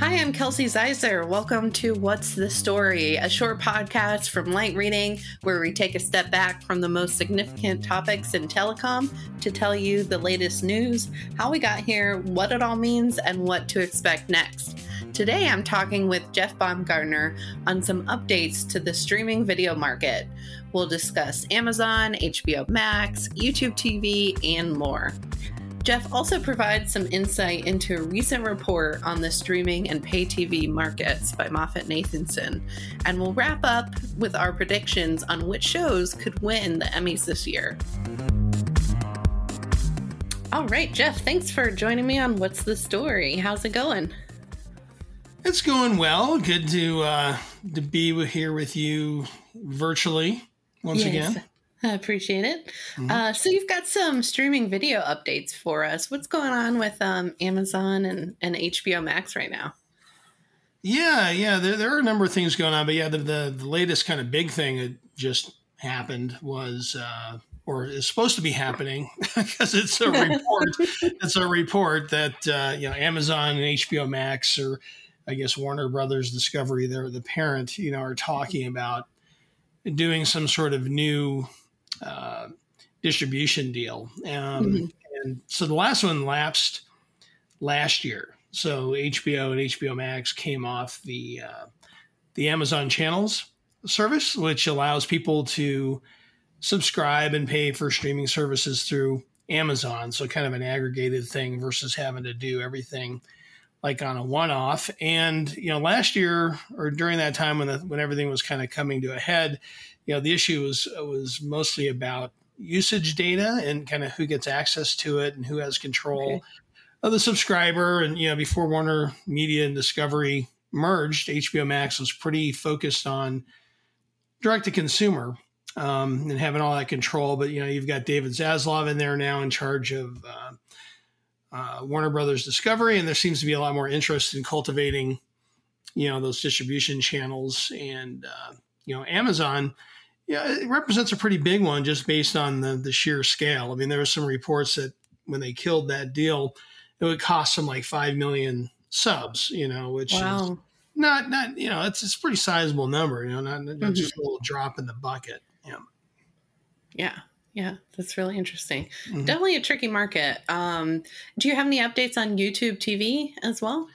Hi, I'm Kelsey Ziser. Welcome to What's the Story, a short podcast from Light Reading where we take a step back from the most significant topics in telecom to tell you the latest news, how we got here, what it all means, and what to expect next. Today, I'm talking with Jeff Baumgartner on some updates to the streaming video market. We'll discuss Amazon, HBO Max, YouTube TV, and more. Jeff also provides some insight into a recent report on the streaming and pay TV markets by Moffett Nathanson, and we'll wrap up with our predictions on which shows could win the Emmys this year. All right, Jeff, thanks for joining me on What's the Story? How's it going? It's going well. Good to uh, to be here with you virtually once yes. again. I appreciate it. Mm-hmm. Uh, so you've got some streaming video updates for us. What's going on with um, Amazon and, and HBO Max right now? Yeah, yeah, there, there are a number of things going on, but yeah, the, the, the latest kind of big thing that just happened was, uh, or is supposed to be happening, because it's a report. it's a report that uh, you know Amazon and HBO Max, or I guess Warner Brothers Discovery, they're the parent, you know, are talking about doing some sort of new uh, distribution deal. Um, mm-hmm. And so the last one lapsed last year. So HBO and HBO Max came off the uh, the Amazon channels service, which allows people to subscribe and pay for streaming services through Amazon. So kind of an aggregated thing versus having to do everything like on a one-off. And you know, last year or during that time when the, when everything was kind of coming to a head, you know, the issue was was mostly about usage data and kind of who gets access to it and who has control okay. of the subscriber. And you know, before Warner Media and Discovery merged, HBO Max was pretty focused on direct to consumer um, and having all that control. But you know, you've got David Zaslav in there now in charge of uh, uh, Warner Brothers Discovery, and there seems to be a lot more interest in cultivating, you know, those distribution channels and uh, you know, Amazon yeah, it represents a pretty big one just based on the, the sheer scale. I mean, there were some reports that when they killed that deal, it would cost them like 5 million subs, you know, which wow. is not, not, you know, it's, it's a pretty sizable number, you know, not, not mm-hmm. just a little drop in the bucket. Yeah. Yeah. Yeah, that's really interesting. Mm-hmm. Definitely a tricky market. Um, do you have any updates on YouTube TV as well?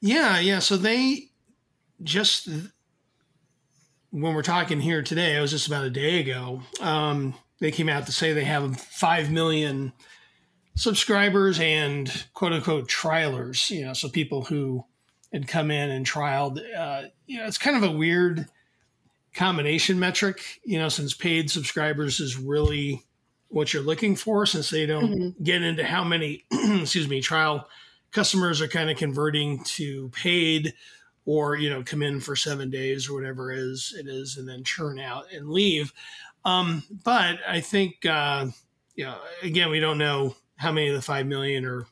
Yeah, yeah. So they just when we're talking here today, it was just about a day ago. Um, they came out to say they have five million subscribers and quote unquote trialers. You know, so people who had come in and trialed. Uh, you know, it's kind of a weird combination metric. You know, since paid subscribers is really what you're looking for, since they don't mm-hmm. get into how many, excuse me, trial customers are kind of converting to paid or you know come in for seven days or whatever it is it is and then churn out and leave um, but i think uh, you know again we don't know how many of the five million are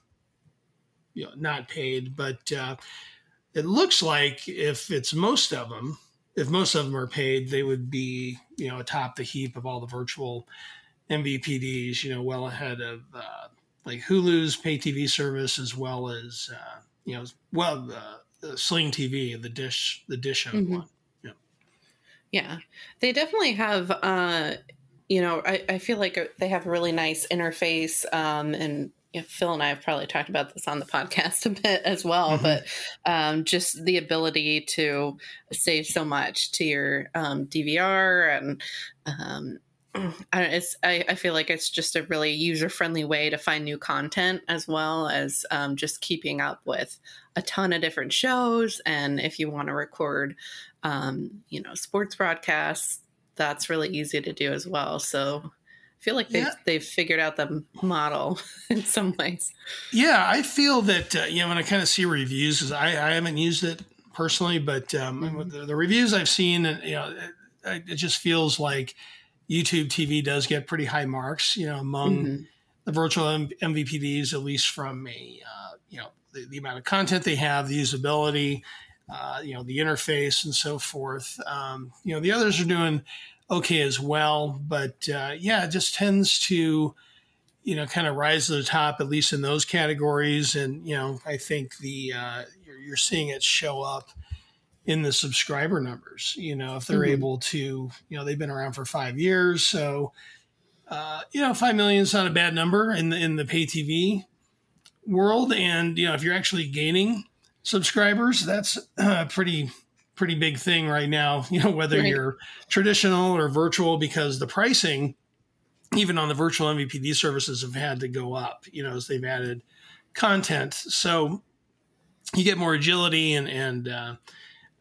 you know not paid but uh, it looks like if it's most of them if most of them are paid they would be you know atop the heap of all the virtual mvpds you know well ahead of uh, like hulu's pay tv service as well as uh, you know well uh, Sling TV, the dish, the dish mm-hmm. one. Yeah. Yeah, they definitely have. Uh, you know, I, I feel like they have a really nice interface, um, and Phil and I have probably talked about this on the podcast a bit as well, mm-hmm. but um, just the ability to save so much to your um, DVR and um, I, it's, I, I, feel like it's just a really user friendly way to find new content as well as um, just keeping up with a ton of different shows. And if you want to record, um, you know, sports broadcasts, that's really easy to do as well. So feel like they've, yeah. they've figured out the model in some ways. Yeah, I feel that, uh, you know, when I kind of see reviews, because I, I haven't used it personally, but um, mm-hmm. the, the, reviews I've seen, you know, it, it just feels like, YouTube TV does get pretty high marks, you know, among mm-hmm. the virtual M- MVPDs, at least from a, uh, you know, the, the, amount of content they have, the usability, uh, you know, the interface and so forth. Um, you know, the others are doing okay as well, but uh, yeah, it just tends to, you know, kind of rise to the top, at least in those categories. And, you know, I think the, uh, your, you're seeing it show up in the subscriber numbers. You know, if they're mm-hmm. able to, you know, they've been around for five years, so uh, you know, five million is not a bad number in the in the pay TV world. And you know, if you're actually gaining subscribers, that's a pretty pretty big thing right now. You know, whether right. you're traditional or virtual, because the pricing, even on the virtual MVPD services, have had to go up. You know, as they've added content, so you get more agility and and uh,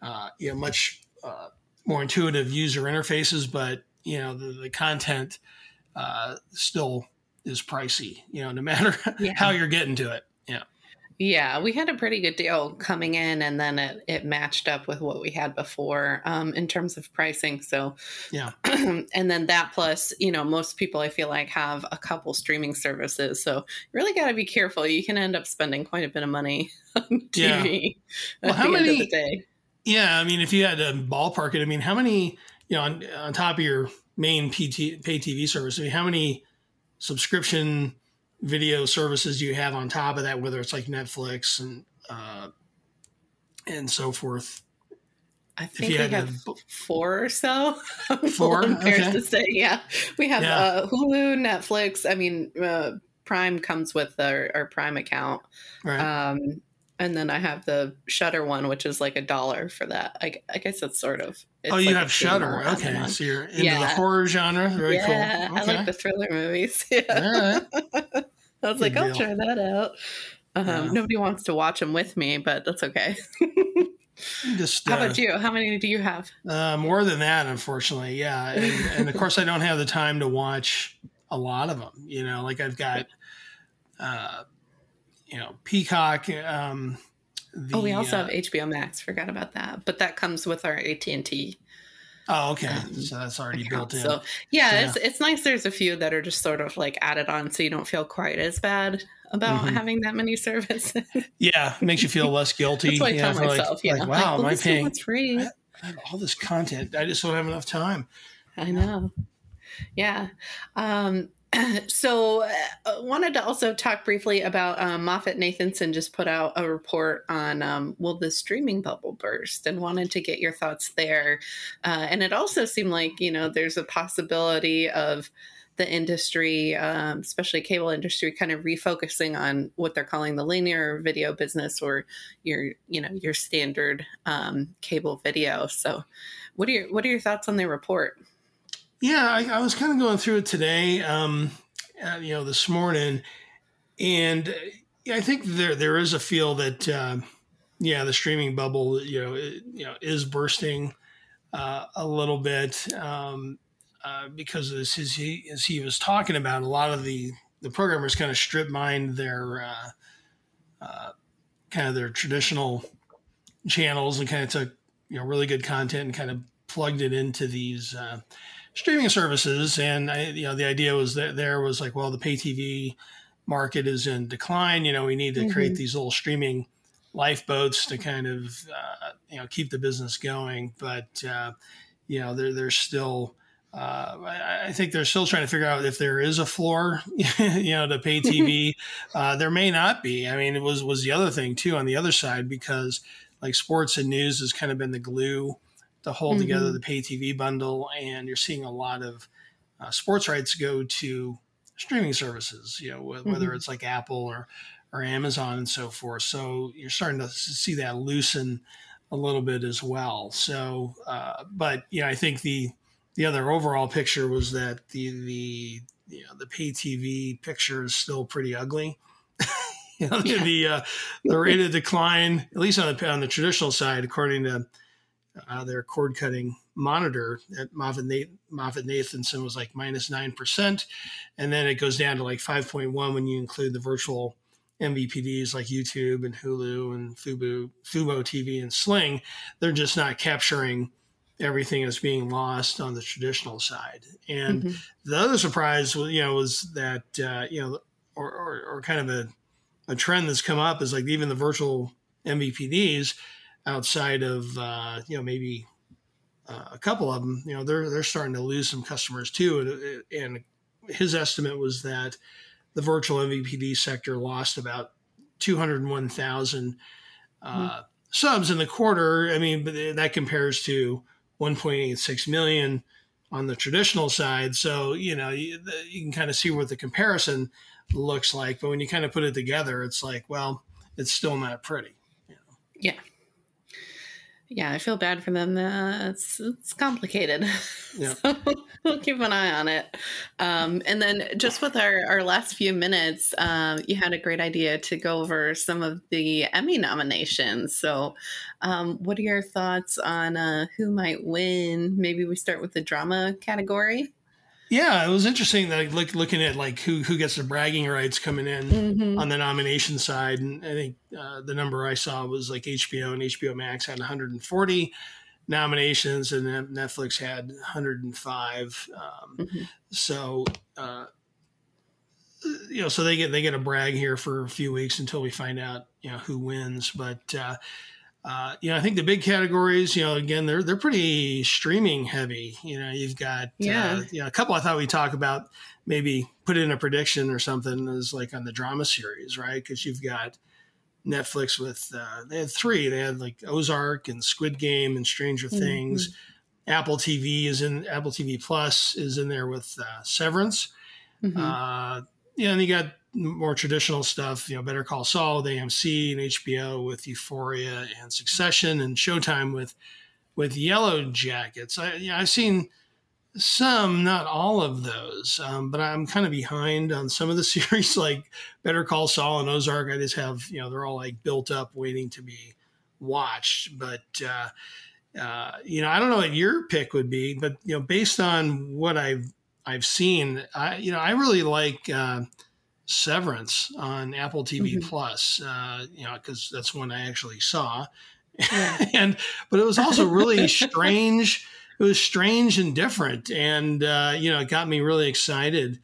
uh, you know much uh, more intuitive user interfaces, but you know the, the content uh, still is pricey. You know, no matter yeah. how you're getting to it. Yeah. We had a pretty good deal coming in, and then it, it matched up with what we had before um, in terms of pricing. So, yeah. and then that plus, you know, most people I feel like have a couple streaming services. So, you really got to be careful. You can end up spending quite a bit of money on TV yeah. well, how many, Yeah, I mean, if you had to ballpark it, I mean, how many, you know, on, on top of your main PT, pay TV service, I mean, how many subscription video services you have on top of that, whether it's like Netflix and uh, and so forth? I think we have four or so. Four, okay. to say, yeah, we have yeah. Uh, Hulu, Netflix. I mean, uh, Prime comes with our, our Prime account. Right. Um, and then I have the Shudder one, which is like a dollar for that. I, I guess it's sort of. It's oh, you like have Shudder. Okay, so you're into yeah. the horror genre. Very yeah, cool. Okay. I like the thriller movies. Yeah. I was Good like, I'll try that out. Um, yeah. Nobody wants to watch them with me, but that's okay. Just how about uh, you? How many do you have? Uh, more than that, unfortunately. Yeah, and, and, of course, I don't have the time to watch a lot of them. You know, like I've got, uh, you know, Peacock. Um, the, oh, we also uh, have HBO Max. Forgot about that, but that comes with our AT and T Oh, okay. Um, so that's already built in. So yeah, yeah, it's it's nice. There's a few that are just sort of like added on, so you don't feel quite as bad about mm-hmm. having that many services. yeah, makes you feel less guilty. that's what I tell myself. Like, yeah, like, wow, am I paying? free. I, I have all this content. I just don't have enough time. I know. Yeah. Um, so uh, wanted to also talk briefly about um, MoffettNathanson just put out a report on um, will the streaming bubble burst? And wanted to get your thoughts there. Uh, and it also seemed like you know there's a possibility of the industry um, especially cable industry kind of refocusing on what they're calling the linear video business or your you know your standard um, cable video. So what are your what are your thoughts on the report yeah, I, I was kind of going through it today, um, uh, you know, this morning, and uh, I think there there is a feel that, uh, yeah, the streaming bubble, you know, it, you know, is bursting uh, a little bit um, uh, because as, he as he was talking about, a lot of the the programmers kind of strip mined their uh, kind of their traditional channels and kind of took you know really good content and kind of plugged it into these streaming services, and I, you know the idea was that there was like, well, the pay TV market is in decline. You know, we need to mm-hmm. create these little streaming lifeboats to kind of uh, you know keep the business going. But uh, you know, there there's still. Uh, I, I, think they're still trying to figure out if there is a floor, you know, to pay TV. Uh, there may not be. I mean, it was was the other thing too on the other side because like sports and news has kind of been the glue to hold mm-hmm. together the pay TV bundle, and you're seeing a lot of uh, sports rights go to streaming services. You know, whether mm-hmm. it's like Apple or or Amazon and so forth. So you're starting to see that loosen a little bit as well. So, uh, but yeah, I think the the other overall picture was that the the you know the pay TV picture is still pretty ugly. you know, yeah. the uh, the rate of decline, at least on the on the traditional side, according to uh, their cord cutting monitor at Moffett Nathanson was like minus 9%. And then it goes down to like 5.1 when you include the virtual MVPDs like YouTube and Hulu and Fubo, Fubo TV and Sling. They're just not capturing everything that's being lost on the traditional side. And mm-hmm. the other surprise, you know, was that, uh, you know, or, or, or kind of a, a trend that's come up is like even the virtual MVPDs – outside of uh, you know maybe uh, a couple of them, you know they're they're starting to lose some customers too. And, and his estimate was that the virtual MVPD sector lost about 201,000 uh, mm-hmm. subs in the quarter. I mean, but that compares to 1.86 million on the traditional side. So you know you, you can kind of see what the comparison looks like. But when you kind of put it together, it's like, well, it's still not pretty. You know? Yeah. Yeah, I feel bad for them. Uh, it's it's complicated. Yeah. so we'll keep an eye on it. Um, and then just with our, our last few minutes, um, you had a great idea to go over some of the Emmy nominations. So, um, what are your thoughts on uh, who might win? Maybe we start with the drama category. Yeah, it was interesting that look, looking at like who who gets the bragging rights coming in mm-hmm. on the nomination side, and I think uh, the number I saw was like HBO and HBO Max had 140 nominations, and Netflix had 105. Um, mm-hmm. So. Uh, you know, so they get they get a brag here for a few weeks until we find out, you know, who wins. But uh, uh, you know, I think the big categories, you know, again, they're they're pretty streaming heavy. You know, you've got uh, yeah, uh, you know, a couple I thought we talk about maybe put in a prediction or something is like on the drama series, right? Because you've got Netflix with uh, they had three. They had like Ozark and Squid Game and Stranger mm-hmm. Things. Apple TV is in Apple TV Plus is in there with uh, Severance. Mm-hmm. Uh, yeah, and you got more traditional stuff, you know, Better Call Saul with AMC and HBO with Euphoria and Succession and Showtime with with Yellowjackets. I, know, I've seen some, not all of those, um, but I'm kind of behind on some of the series like Better Call Saul and Ozark. I just have, you know, they're all like built up waiting to be watched. But, uh, uh, you know, I don't know what your pick would be, but, you know, based on what I've, I've seen, I, you know, I really like, uh, Severance on Apple TV mm-hmm. Plus, uh, you know, because that's one I actually saw. Yeah. and but it was also really strange. It was strange and different, and uh, you know, it got me really excited.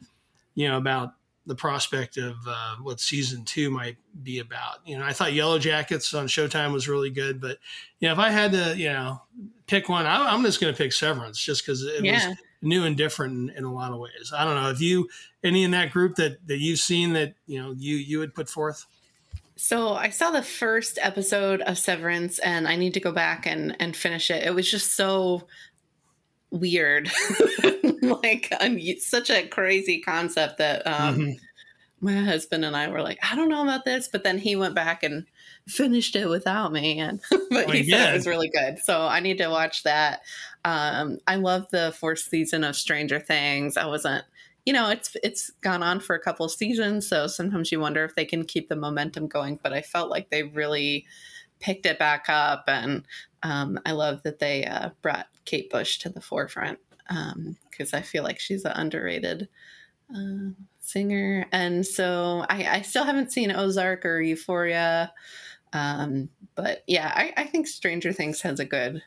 You know about the prospect of uh, what season two might be about. You know, I thought Yellowjackets on Showtime was really good, but you know, if I had to, you know, pick one, I, am just going to pick Severance just because it yeah. was new and different in, a lot of ways. I don't know if you any in that group that that you've seen that you know you you would put forth. So I saw the first episode of Severance, and I need to go back and and finish it. It was just so weird, like such a crazy concept that um, mm-hmm. My husband and I were like, I don't know about this, but then he went back and finished it without me, and but oh, he said it was really good. So I need to watch that. Um, I love the fourth season of Stranger Things. I wasn't, you know, it's it's gone on for a couple seasons, so sometimes you wonder if they can keep the momentum going. But I felt like they really picked it back up, and um, I love that they uh, brought Kate Bush to the forefront because um, I feel like she's an underrated. Uh, singer. And so I, I, still haven't seen Ozark or Euphoria. Um, but yeah, I, I, think Stranger Things has a good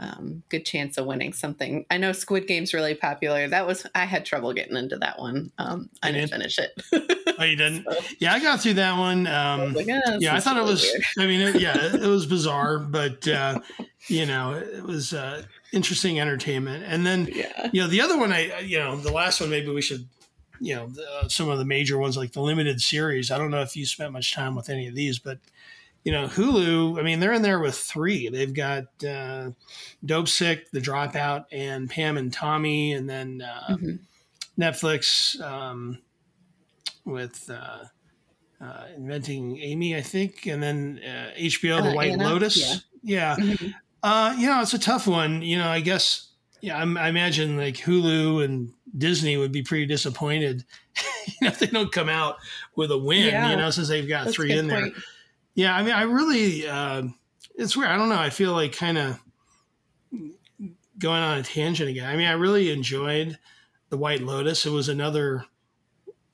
um, good chance of winning something. I know Squid Game's really popular. That was I had trouble getting into that one. Um, I didn't finish it. oh, you didn't? So, yeah, I got through that one. Um, like, oh, yeah, I thought really it was. Weird. I mean, it, yeah, it was bizarre, but uh, you know, it was uh, interesting entertainment. And then, yeah. you know, the other one, I you know, the last one, maybe we should. You know, the, some of the major ones like the limited series. I don't know if you spent much time with any of these, but you know, Hulu, I mean, they're in there with three. They've got uh, Dopesick, The Dropout, and Pam and Tommy, and then uh, mm-hmm. Netflix um, with uh, uh, Inventing Amy, I think, and then HBO, The uh, White Anna? Lotus. Yeah. yeah. Mm-hmm. Uh, you know, it's a tough one. You know, I guess, yeah, I, I imagine like Hulu and Disney would be pretty disappointed you know, if they don't come out with a win, yeah. you know, since they've got That's three in point. there. Yeah, I mean, I really, uh, it's weird. I don't know. I feel like kind of going on a tangent again. I mean, I really enjoyed the White Lotus. It was another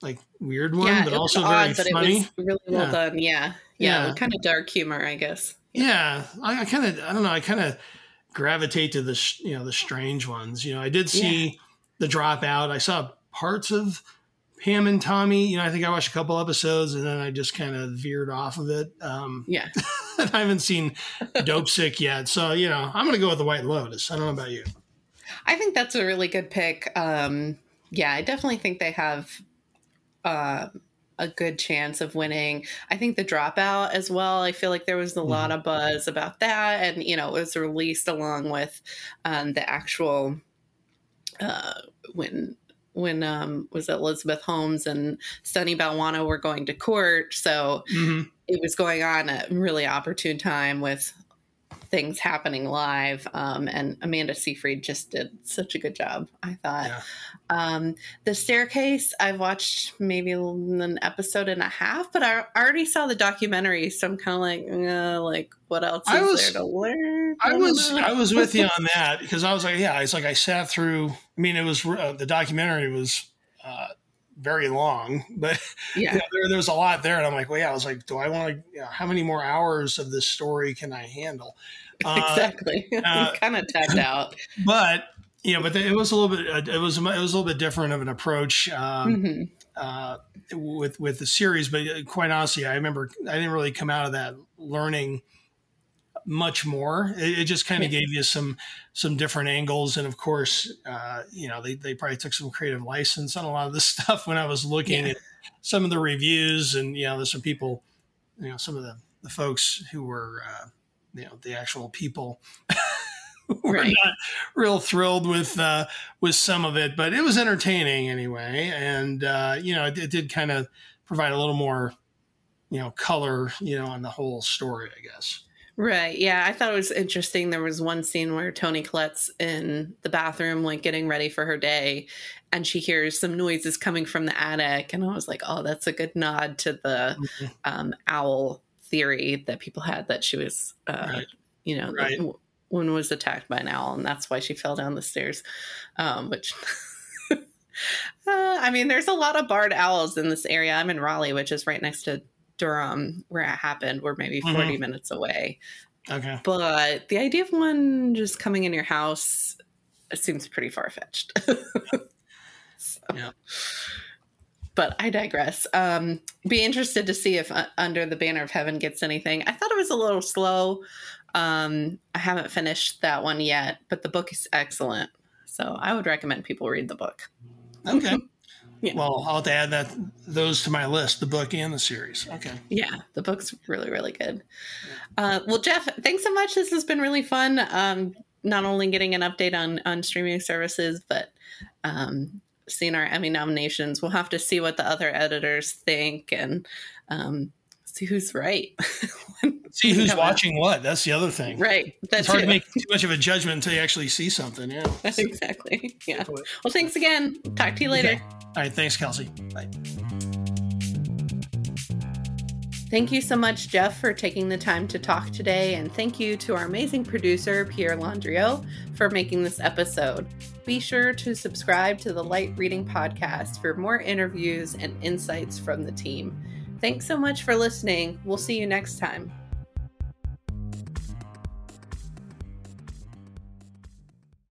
like weird one, yeah, but also odd, very but funny. really well yeah. done. Yeah. yeah, yeah, kind of dark humor, I guess. Yeah, I, I kind of, I don't know, I kind of gravitate to the, you know, the strange ones. You know, I did see the Dropout. I saw parts of Pam and Tommy, you know, I think I watched a couple episodes and then I just kind of veered off of it. Um, yeah. I haven't seen Dopesick yet. So, you know, I'm going to go with the White Lotus. I don't know about you. I think that's a really good pick. Um, yeah, I definitely think they have uh, a good chance of winning. I think the dropout as well. I feel like there was a mm-hmm. lot of buzz about that, and you know, it was released along with um, the actual uh, when when um, was Elizabeth Holmes and Sunny Balwani were going to court. So mm-hmm. it was going on at a really opportune time with things happening live. Um, and Amanda Seyfried just did such a good job, I thought. Yeah. Um, the staircase, I've watched maybe an episode and a half, but I already saw the documentary, so I'm kind of like, uh, like what else is was, there to learn? I, I was know. I was with you on that because I was like, yeah, it's like I sat through. I mean, it was uh, the documentary was. Uh, very long, but yeah, you know, there, there's a lot there. And I'm like, well, yeah, I was like, do I want to, you know, how many more hours of this story can I handle? Uh, exactly. Uh, kind of tapped out. But, you know, but it was a little bit, uh, it was, it was a little bit different of an approach. Um, mm-hmm. Uh, with with the series, but uh, quite honestly, I remember I didn't really come out of that learning much more. It, it just kind of gave you some some different angles, and of course, uh, you know, they they probably took some creative license on a lot of this stuff when I was looking yeah. at some of the reviews, and you know, there's some people, you know, some of the the folks who were, uh, you know, the actual people. were right. not real thrilled with uh, with some of it, but it was entertaining anyway, and uh, you know it, it did kind of provide a little more you know color you know on the whole story, I guess. Right. Yeah. I thought it was interesting. There was one scene where Toni Collette's in the bathroom, like getting ready for her day, and she hears some noises coming from the attic. And I was like, oh, that's a good nod to the mm-hmm. um, owl theory that people had that she was, uh, right. you know, right. the, one was attacked by an owl, and that's why she fell down the stairs. Um, which. uh, I mean, there's a lot of barred owls in this area. I'm in Raleigh, which is right next to Durham, where it happened, we're maybe 40 mm-hmm. minutes away. Okay. But the idea of one just coming in your house seems pretty far fetched. so. Yeah. But I digress. Um, be interested to see if uh, Under the Banner of Heaven gets anything. I thought it was a little slow. Um, I haven't finished that one yet, but the book is excellent. So I would recommend people read the book. Okay. Yeah. Well, I'll have to add that those to my list, the book and the series. Okay. Yeah, the book's really, really good. Uh, well, Jeff, thanks so much. This has been really fun. Um, not only getting an update on on streaming services, but um, seeing our Emmy nominations. We'll have to see what the other editors think and um, see who's right. see who's watching what. That's the other thing. Right. That's it's hard to make too much of a judgment until you actually see something. Yeah. That's exactly. Yeah. Well, thanks again. Talk to you later. Okay. All right. Thanks, Kelsey. Bye. Thank you so much, Jeff, for taking the time to talk today. And thank you to our amazing producer, Pierre Landriot, for making this episode. Be sure to subscribe to the Light Reading Podcast for more interviews and insights from the team. Thanks so much for listening. We'll see you next time.